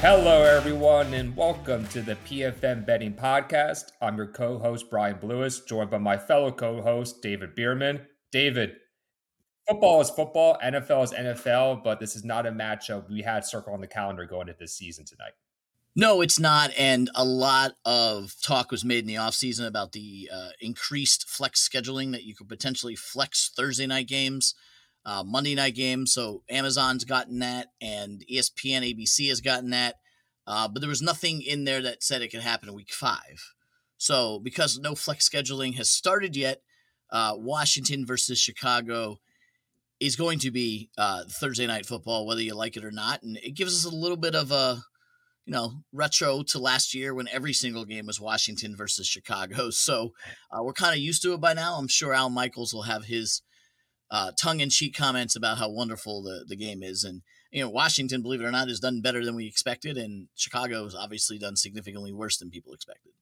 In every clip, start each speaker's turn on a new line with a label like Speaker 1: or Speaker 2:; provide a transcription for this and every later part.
Speaker 1: Hello, everyone, and welcome to the PFN Betting Podcast. I'm your co host, Brian Blewis, joined by my fellow co host, David Bearman. David, football is football, NFL is NFL, but this is not a matchup we had circle on the calendar going into this season tonight.
Speaker 2: No, it's not. And a lot of talk was made in the offseason about the uh, increased flex scheduling that you could potentially flex Thursday night games, uh, Monday night game. So Amazon's gotten that, and ESPN, ABC has gotten that. Uh, but there was nothing in there that said it could happen in week five. So because no flex scheduling has started yet, uh, Washington versus Chicago is going to be uh, Thursday night football, whether you like it or not. And it gives us a little bit of a you know, retro to last year when every single game was Washington versus Chicago. So uh, we're kind of used to it by now. I'm sure Al Michaels will have his uh, tongue-in-cheek comments about how wonderful the, the game is. And, you know, Washington, believe it or not, has done better than we expected. And Chicago has obviously done significantly worse than people expected.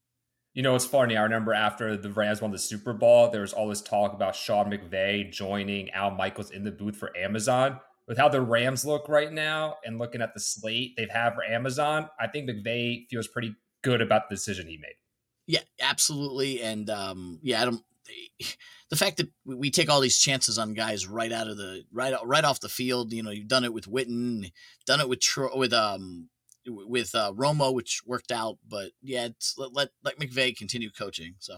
Speaker 1: You know, it's funny. I remember after the Rams won the Super Bowl, there was all this talk about Sean McVay joining Al Michaels in the booth for Amazon with how the Rams look right now and looking at the slate they've had for Amazon, I think McVay feels pretty good about the decision he made.
Speaker 2: Yeah, absolutely. And um, yeah, I don't. The fact that we take all these chances on guys right out of the right right off the field, you know, you've done it with Witten, done it with with um with uh, Romo, which worked out. But yeah, let, let let McVay continue coaching. So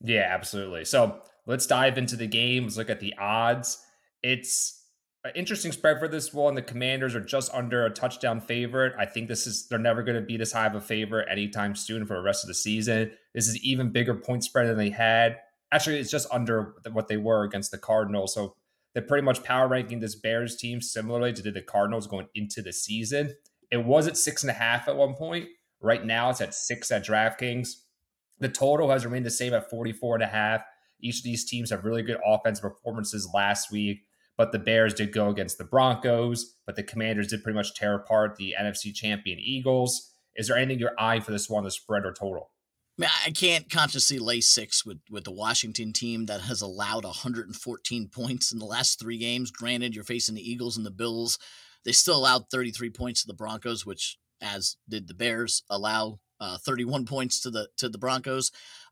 Speaker 1: yeah, absolutely. So let's dive into the game. Let's look at the odds. It's an interesting spread for this one. The Commanders are just under a touchdown favorite. I think this is they're never going to be this high of a favorite anytime soon for the rest of the season. This is even bigger point spread than they had. Actually, it's just under what they were against the Cardinals. So they're pretty much power ranking this Bears team similarly to the Cardinals going into the season. It was at six and a half at one point. Right now, it's at six at DraftKings. The total has remained the same at 44 and a half. Each of these teams have really good offensive performances last week. But the Bears did go against the Broncos, but the Commanders did pretty much tear apart the NFC champion Eagles. Is there anything you're eyeing for this one, the spread or total?
Speaker 2: I can't consciously lay six with, with the Washington team that has allowed 114 points in the last three games. Granted, you're facing the Eagles and the Bills. They still allowed 33 points to the Broncos, which, as did the Bears, allow uh, 31 points to the to the Broncos.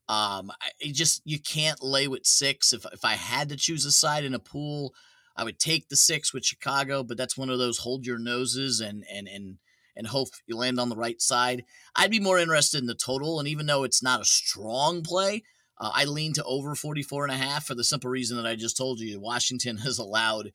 Speaker 2: Um, I just you can't lay with six. If if I had to choose a side in a pool, I would take the six with Chicago, but that's one of those hold your noses and and and and hope you land on the right side. I'd be more interested in the total, and even though it's not a strong play, uh, I lean to over 44 and a half for the simple reason that I just told you. Washington has allowed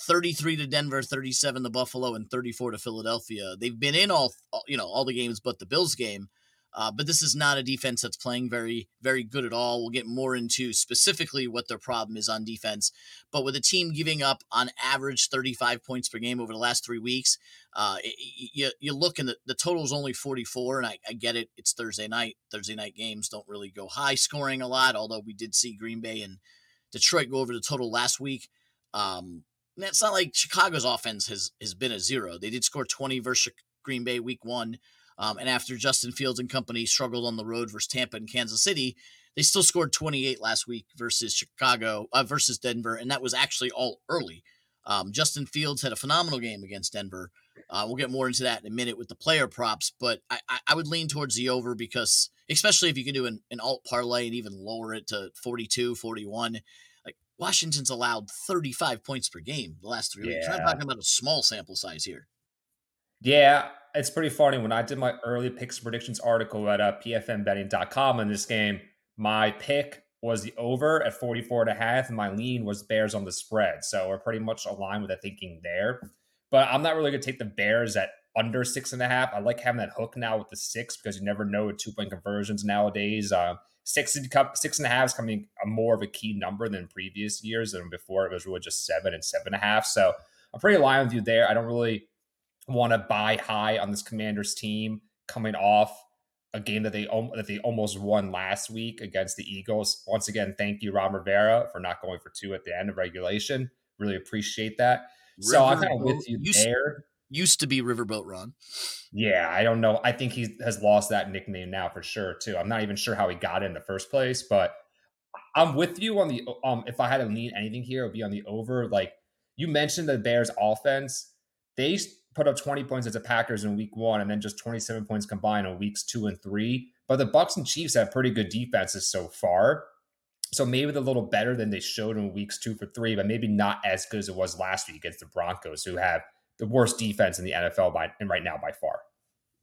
Speaker 2: 33 to Denver, 37 to Buffalo, and 34 to Philadelphia. They've been in all you know all the games but the Bills game. Uh, but this is not a defense that's playing very, very good at all. We'll get more into specifically what their problem is on defense. But with a team giving up on average 35 points per game over the last three weeks, uh, you, you look and the, the total is only 44. And I, I get it. It's Thursday night. Thursday night games don't really go high scoring a lot, although we did see Green Bay and Detroit go over the total last week. Um, it's not like Chicago's offense has, has been a zero. They did score 20 versus Green Bay week one. Um, and after Justin Fields and company struggled on the road versus Tampa and Kansas City, they still scored 28 last week versus Chicago uh, versus Denver, and that was actually all early. Um, Justin Fields had a phenomenal game against Denver. Uh, we'll get more into that in a minute with the player props, but I, I would lean towards the over because, especially if you can do an, an alt parlay and even lower it to 42, 41. Like Washington's allowed 35 points per game the last three yeah. weeks. I'm talking about a small sample size here.
Speaker 1: Yeah, it's pretty funny. When I did my early picks predictions article at uh, pfnbetting.com in this game, my pick was the over at 44 and a half, and my lean was Bears on the spread. So we're pretty much aligned with the thinking there. But I'm not really going to take the Bears at under six and a half. I like having that hook now with the six because you never know with two point conversions nowadays. Uh, six six and a half is coming a more of a key number than previous years, and before it was really just seven and seven and a half. So I'm pretty aligned with you there. I don't really want to buy high on this Commanders team coming off a game that they that they almost won last week against the Eagles. Once again, thank you, Ron Rivera, for not going for two at the end of regulation. Really appreciate that. River so I'm kind of with you
Speaker 2: used,
Speaker 1: there.
Speaker 2: Used to be Riverboat Ron.
Speaker 1: Yeah, I don't know. I think he has lost that nickname now for sure too. I'm not even sure how he got it in the first place, but I'm with you on the um. If I had to lean anything here, it would be on the over. Like you mentioned, the Bears' offense they put up 20 points as a Packers in week one and then just 27 points combined in weeks two and three. But the Bucs and Chiefs have pretty good defenses so far. So maybe they're a little better than they showed in weeks two for three, but maybe not as good as it was last week against the Broncos, who have the worst defense in the NFL by and right now by far.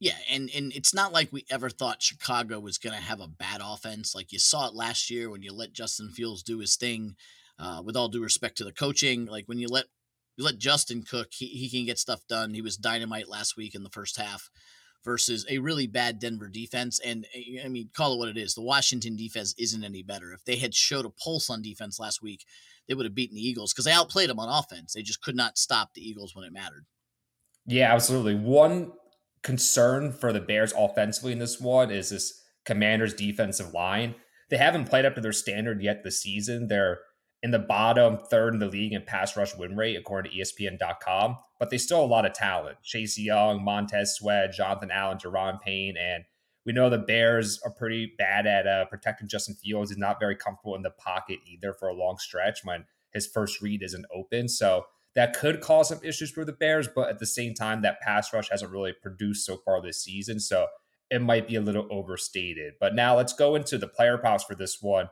Speaker 2: Yeah, and and it's not like we ever thought Chicago was going to have a bad offense. Like you saw it last year when you let Justin Fields do his thing. Uh, with all due respect to the coaching, like when you let you let Justin cook, he, he can get stuff done. He was dynamite last week in the first half versus a really bad Denver defense. And eh, I mean, call it what it is. The Washington defense isn't any better. If they had showed a pulse on defense last week, they would have beaten the Eagles because they outplayed them on offense. They just could not stop the Eagles when it mattered.
Speaker 1: Yeah, absolutely. One concern for the Bears offensively in this one is this Commanders defensive line. They haven't played up to their standard yet this season. They're in the bottom third in the league in pass rush win rate, according to ESPN.com. But they still have a lot of talent. Chase Young, Montez Sweat, Jonathan Allen, Daron Payne. And we know the Bears are pretty bad at uh, protecting Justin Fields. He's not very comfortable in the pocket either for a long stretch when his first read isn't open. So that could cause some issues for the Bears. But at the same time, that pass rush hasn't really produced so far this season. So it might be a little overstated. But now let's go into the player props for this one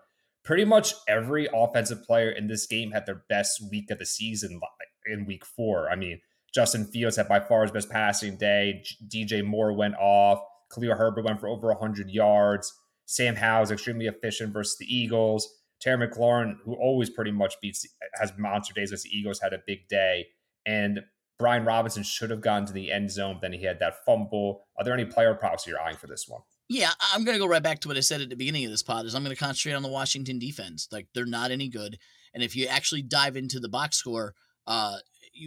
Speaker 1: pretty much every offensive player in this game had their best week of the season in week four. I mean, Justin Fields had by far his best passing day. DJ Moore went off. Khalil Herbert went for over 100 yards. Sam Howell is extremely efficient versus the Eagles. Terry McLaurin, who always pretty much beats, has monster days as the Eagles, had a big day. And Brian Robinson should have gotten to the end zone, then he had that fumble. Are there any player props you're eyeing for this one?
Speaker 2: Yeah, I'm going to go right back to what I said at the beginning of this pod is I'm going to concentrate on the Washington defense. Like they're not any good. And if you actually dive into the box score, uh,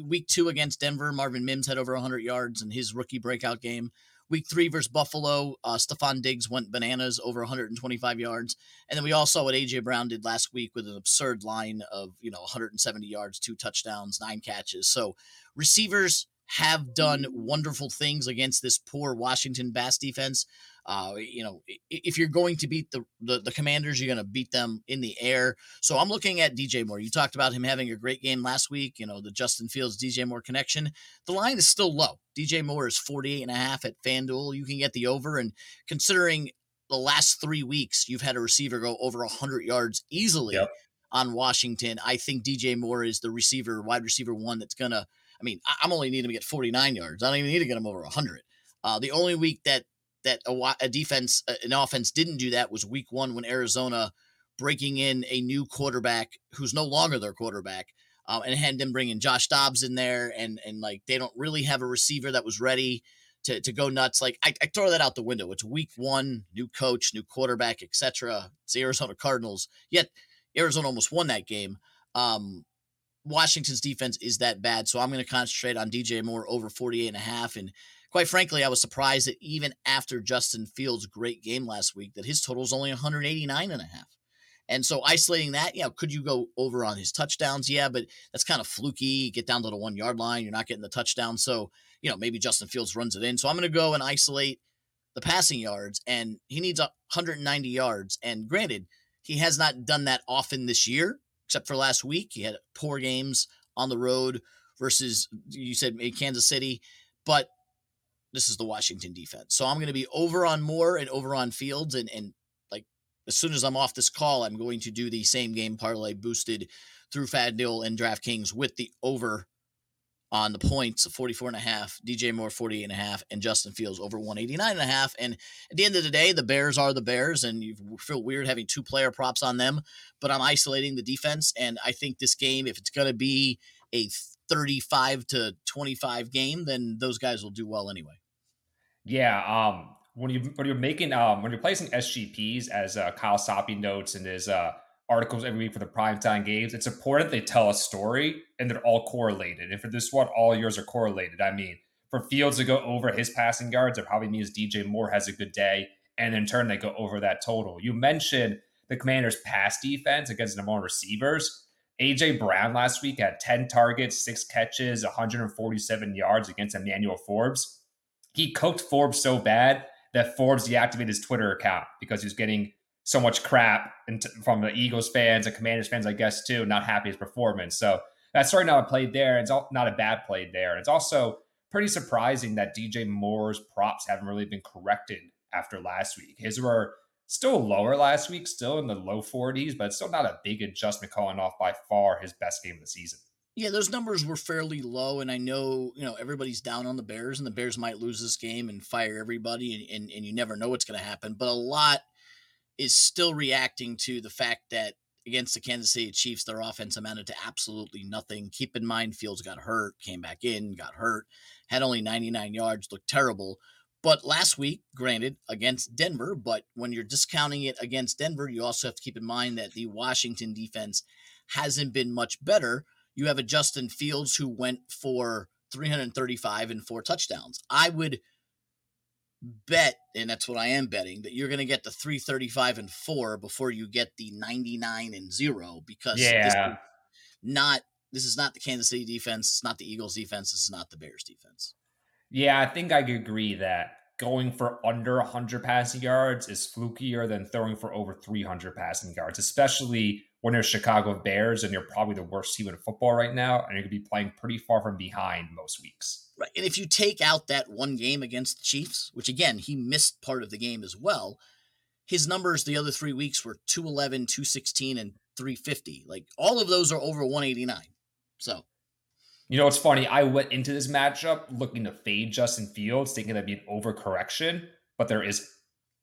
Speaker 2: week two against Denver, Marvin Mims had over 100 yards in his rookie breakout game. Week three versus Buffalo, uh, Stefon Diggs went bananas over 125 yards. And then we all saw what A.J. Brown did last week with an absurd line of, you know, 170 yards, two touchdowns, nine catches. So receivers have done wonderful things against this poor Washington pass defense. Uh, you know, if you're going to beat the, the, the Commanders, you're going to beat them in the air. So I'm looking at DJ Moore. You talked about him having a great game last week. You know, the Justin Fields DJ Moore connection. The line is still low. DJ Moore is 48 and a half at FanDuel. You can get the over, and considering the last three weeks, you've had a receiver go over 100 yards easily. Yep. On Washington, I think DJ Moore is the receiver, wide receiver one that's gonna. I mean, I'm only need him to get 49 yards. I don't even need to get him over 100. Uh, the only week that that a, a defense, an offense didn't do that was week one when Arizona breaking in a new quarterback who's no longer their quarterback. Um, and had them bringing Josh Dobbs in there, and and like they don't really have a receiver that was ready to, to go nuts. Like I, I throw that out the window. It's week one, new coach, new quarterback, etc. It's the Arizona Cardinals. Yet Arizona almost won that game. Um, Washington's defense is that bad, so I'm going to concentrate on DJ Moore over 48 and a half and quite frankly, I was surprised that even after Justin Fields' great game last week, that his total is only 189 and a half. And so isolating that, you know, could you go over on his touchdowns? Yeah, but that's kind of fluky. Get down to the one yard line, you're not getting the touchdown. So, you know, maybe Justin Fields runs it in. So I'm going to go and isolate the passing yards, and he needs 190 yards. And granted, he has not done that often this year, except for last week. He had poor games on the road versus you said Kansas City, but this is the Washington defense. So I'm going to be over on Moore and over on Fields. And, and like as soon as I'm off this call, I'm going to do the same game parlay boosted through FanDuel and DraftKings with the over on the points of 44 and a half, DJ Moore 48 and a half, and Justin Fields over 189 and a half. And at the end of the day, the Bears are the Bears, and you feel weird having two player props on them, but I'm isolating the defense. And I think this game, if it's going to be a 35 to 25 game, then those guys will do well anyway.
Speaker 1: Yeah. Um, when you when you're making um when you're placing SGPs as uh, Kyle Soppe notes in his uh, articles every week for the primetime games, it's important they tell a story and they're all correlated. And for this one, all yours are correlated. I mean, for Fields to go over his passing yards, it probably means DJ Moore has a good day, and in turn they go over that total. You mentioned the Commanders' pass defense against the more receivers. AJ Brown last week had 10 targets, six catches, 147 yards against Emmanuel Forbes he cooked Forbes so bad that Forbes deactivated his Twitter account because he was getting so much crap from the Eagles fans and Commanders fans, I guess, too, not happy his performance. So that's story not a played there. It's not a bad play there. And it's also pretty surprising that DJ Moore's props haven't really been corrected after last week. His were still lower last week, still in the low 40s, but still not a big adjustment calling off by far his best game of the season.
Speaker 2: Yeah, those numbers were fairly low, and I know you know everybody's down on the Bears, and the Bears might lose this game and fire everybody, and and, and you never know what's going to happen. But a lot is still reacting to the fact that against the Kansas City Chiefs, their offense amounted to absolutely nothing. Keep in mind, Fields got hurt, came back in, got hurt, had only 99 yards, looked terrible. But last week, granted, against Denver, but when you're discounting it against Denver, you also have to keep in mind that the Washington defense hasn't been much better. You have a Justin Fields who went for 335 and four touchdowns. I would bet, and that's what I am betting, that you're going to get the 335 and four before you get the 99 and zero because
Speaker 1: yeah.
Speaker 2: this not this is not the Kansas City defense, it's not the Eagles defense, this is not the Bears defense.
Speaker 1: Yeah, I think I agree that going for under 100 passing yards is flukier than throwing for over 300 passing yards, especially when you're Chicago Bears and you're probably the worst team in football right now, and you're going to be playing pretty far from behind most weeks.
Speaker 2: Right. And if you take out that one game against the Chiefs, which again, he missed part of the game as well, his numbers the other three weeks were 211, 216, and 350. Like all of those are over 189. So.
Speaker 1: You know, it's funny. I went into this matchup looking to fade Justin Fields, thinking that'd be an overcorrection, but there isn't.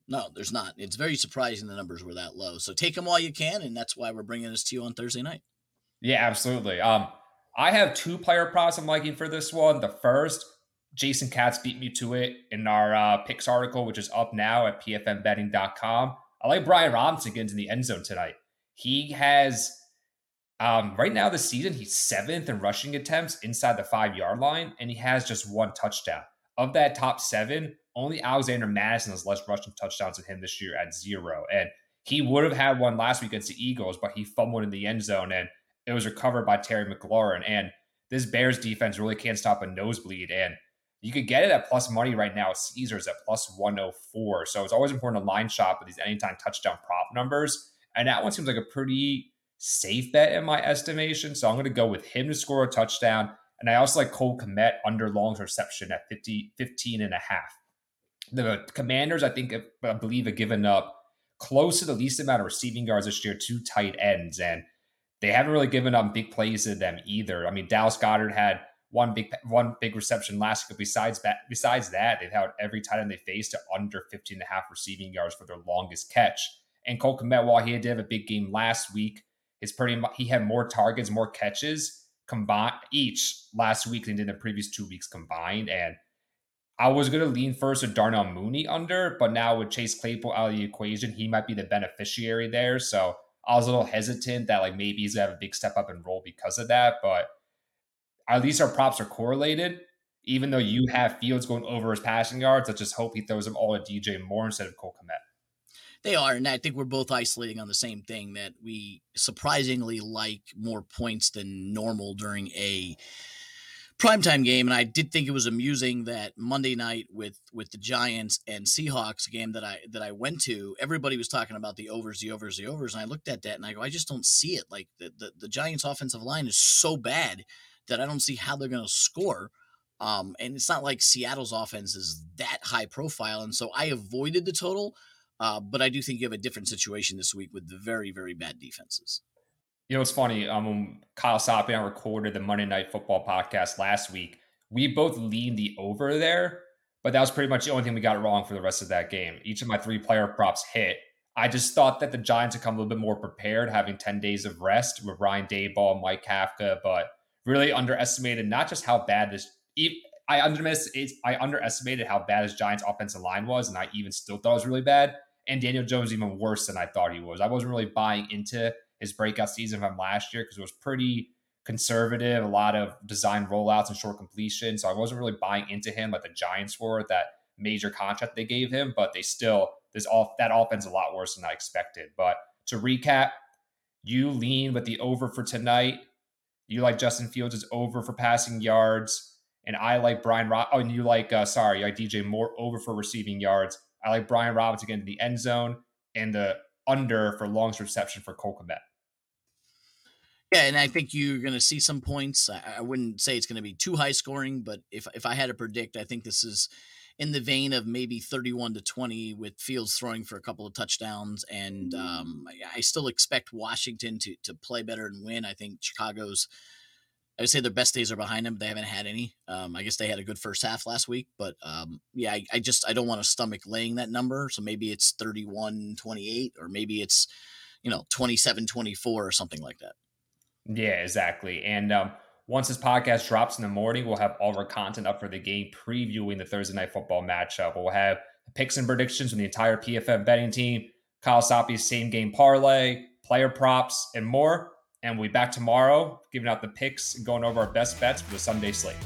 Speaker 2: No, there's not. It's very surprising the numbers were that low. So take them while you can, and that's why we're bringing this to you on Thursday night.
Speaker 1: Yeah, absolutely. Um, I have two player props I'm liking for this one. The first, Jason Katz beat me to it in our uh, picks article, which is up now at pfnbetting.com. I like Brian Robinson getting to the end zone tonight. He has, um, right now this season, he's seventh in rushing attempts inside the five yard line, and he has just one touchdown. Of that top seven, only Alexander Mattison has less rushing touchdowns than him this year at zero. And he would have had one last week against the Eagles, but he fumbled in the end zone. And it was recovered by Terry McLaurin. And this Bears defense really can't stop a nosebleed. And you could get it at plus money right now. Caesars at plus 104. So it's always important to line shop with these anytime touchdown prop numbers. And that one seems like a pretty safe bet in my estimation. So I'm going to go with him to score a touchdown. And I also like Cole Kmet under long reception at 50, 15 and a half. The commanders, I think, I believe, have given up close to the least amount of receiving yards this year to tight ends. And they haven't really given up big plays to them either. I mean, Dallas Goedert had one big one big reception last week. Besides that, besides that, they've had every tight end they faced to under 15 and a half receiving yards for their longest catch. And Cole Kmet, while he did have a big game last week, his pretty much he had more targets, more catches combined each last week than in the previous two weeks combined. And I was going to lean first with Darnell Mooney under, but now with Chase Claypool out of the equation, he might be the beneficiary there. So I was a little hesitant that like maybe he's gonna have a big step up and roll because of that, but at least our props are correlated. Even though you have Fields going over his passing yards, let's just hope he throws them all at DJ Moore instead of Cole Kmet.
Speaker 2: They are, and I think we're both isolating on the same thing that we surprisingly like more points than normal during a primetime game, and I did think it was amusing that Monday night with with the Giants and Seahawks game that I that I went to, everybody was talking about the overs, the overs, the overs, and I looked at that and I go, I just don't see it. Like the the, the Giants' offensive line is so bad that I don't see how they're going to score. Um, and it's not like Seattle's offense is that high profile, and so I avoided the total. Uh, but I do think you have a different situation this week with the very, very bad defenses.
Speaker 1: You know, it's funny. Um, when Kyle I recorded the Monday Night Football podcast last week, we both leaned the over there, but that was pretty much the only thing we got wrong for the rest of that game. Each of my three player props hit. I just thought that the Giants would come a little bit more prepared, having 10 days of rest with Brian Daboll, Mike Kafka, but really underestimated not just how bad this. I underestimated, I underestimated how bad his Giants offensive line was, and I even still thought it was really bad. And Daniel Jones even worse than I thought he was. I wasn't really buying into his breakout season from last year because it was pretty conservative, a lot of design rollouts and short completion. So I wasn't really buying into him like the Giants were that major contract they gave him, but they still this off that offense a lot worse than I expected. But to recap, you lean with the over for tonight. You like Justin Fields is over for passing yards. And I like Brian Rob. Oh, and you like uh, sorry, you like DJ Moore over for receiving yards. I like Brian Roberts again in the end zone and the under for Long's reception for Cole Kmet.
Speaker 2: Yeah, and I think you're going to see some points. I, I wouldn't say it's going to be too high scoring, but if if I had to predict, I think this is in the vein of maybe 31 to 20 with Fields throwing for a couple of touchdowns. And um, I still expect Washington to, to play better and win. I think Chicago's, I would say their best days are behind them. They haven't had any. Um, I guess they had a good first half last week, but um, yeah, I, I, just, I don't want to stomach laying that number. So maybe it's 31 28 or maybe it's, you know, 27 24 or something like that.
Speaker 1: Yeah, exactly. And, um, once this podcast drops in the morning, we'll have all of our content up for the game, previewing the Thursday night football matchup. We'll have picks and predictions from the entire PFF betting team, Kyle Soppe's same game parlay, player props, and more. And we'll be back tomorrow giving out the picks and going over our best bets for the Sunday slate.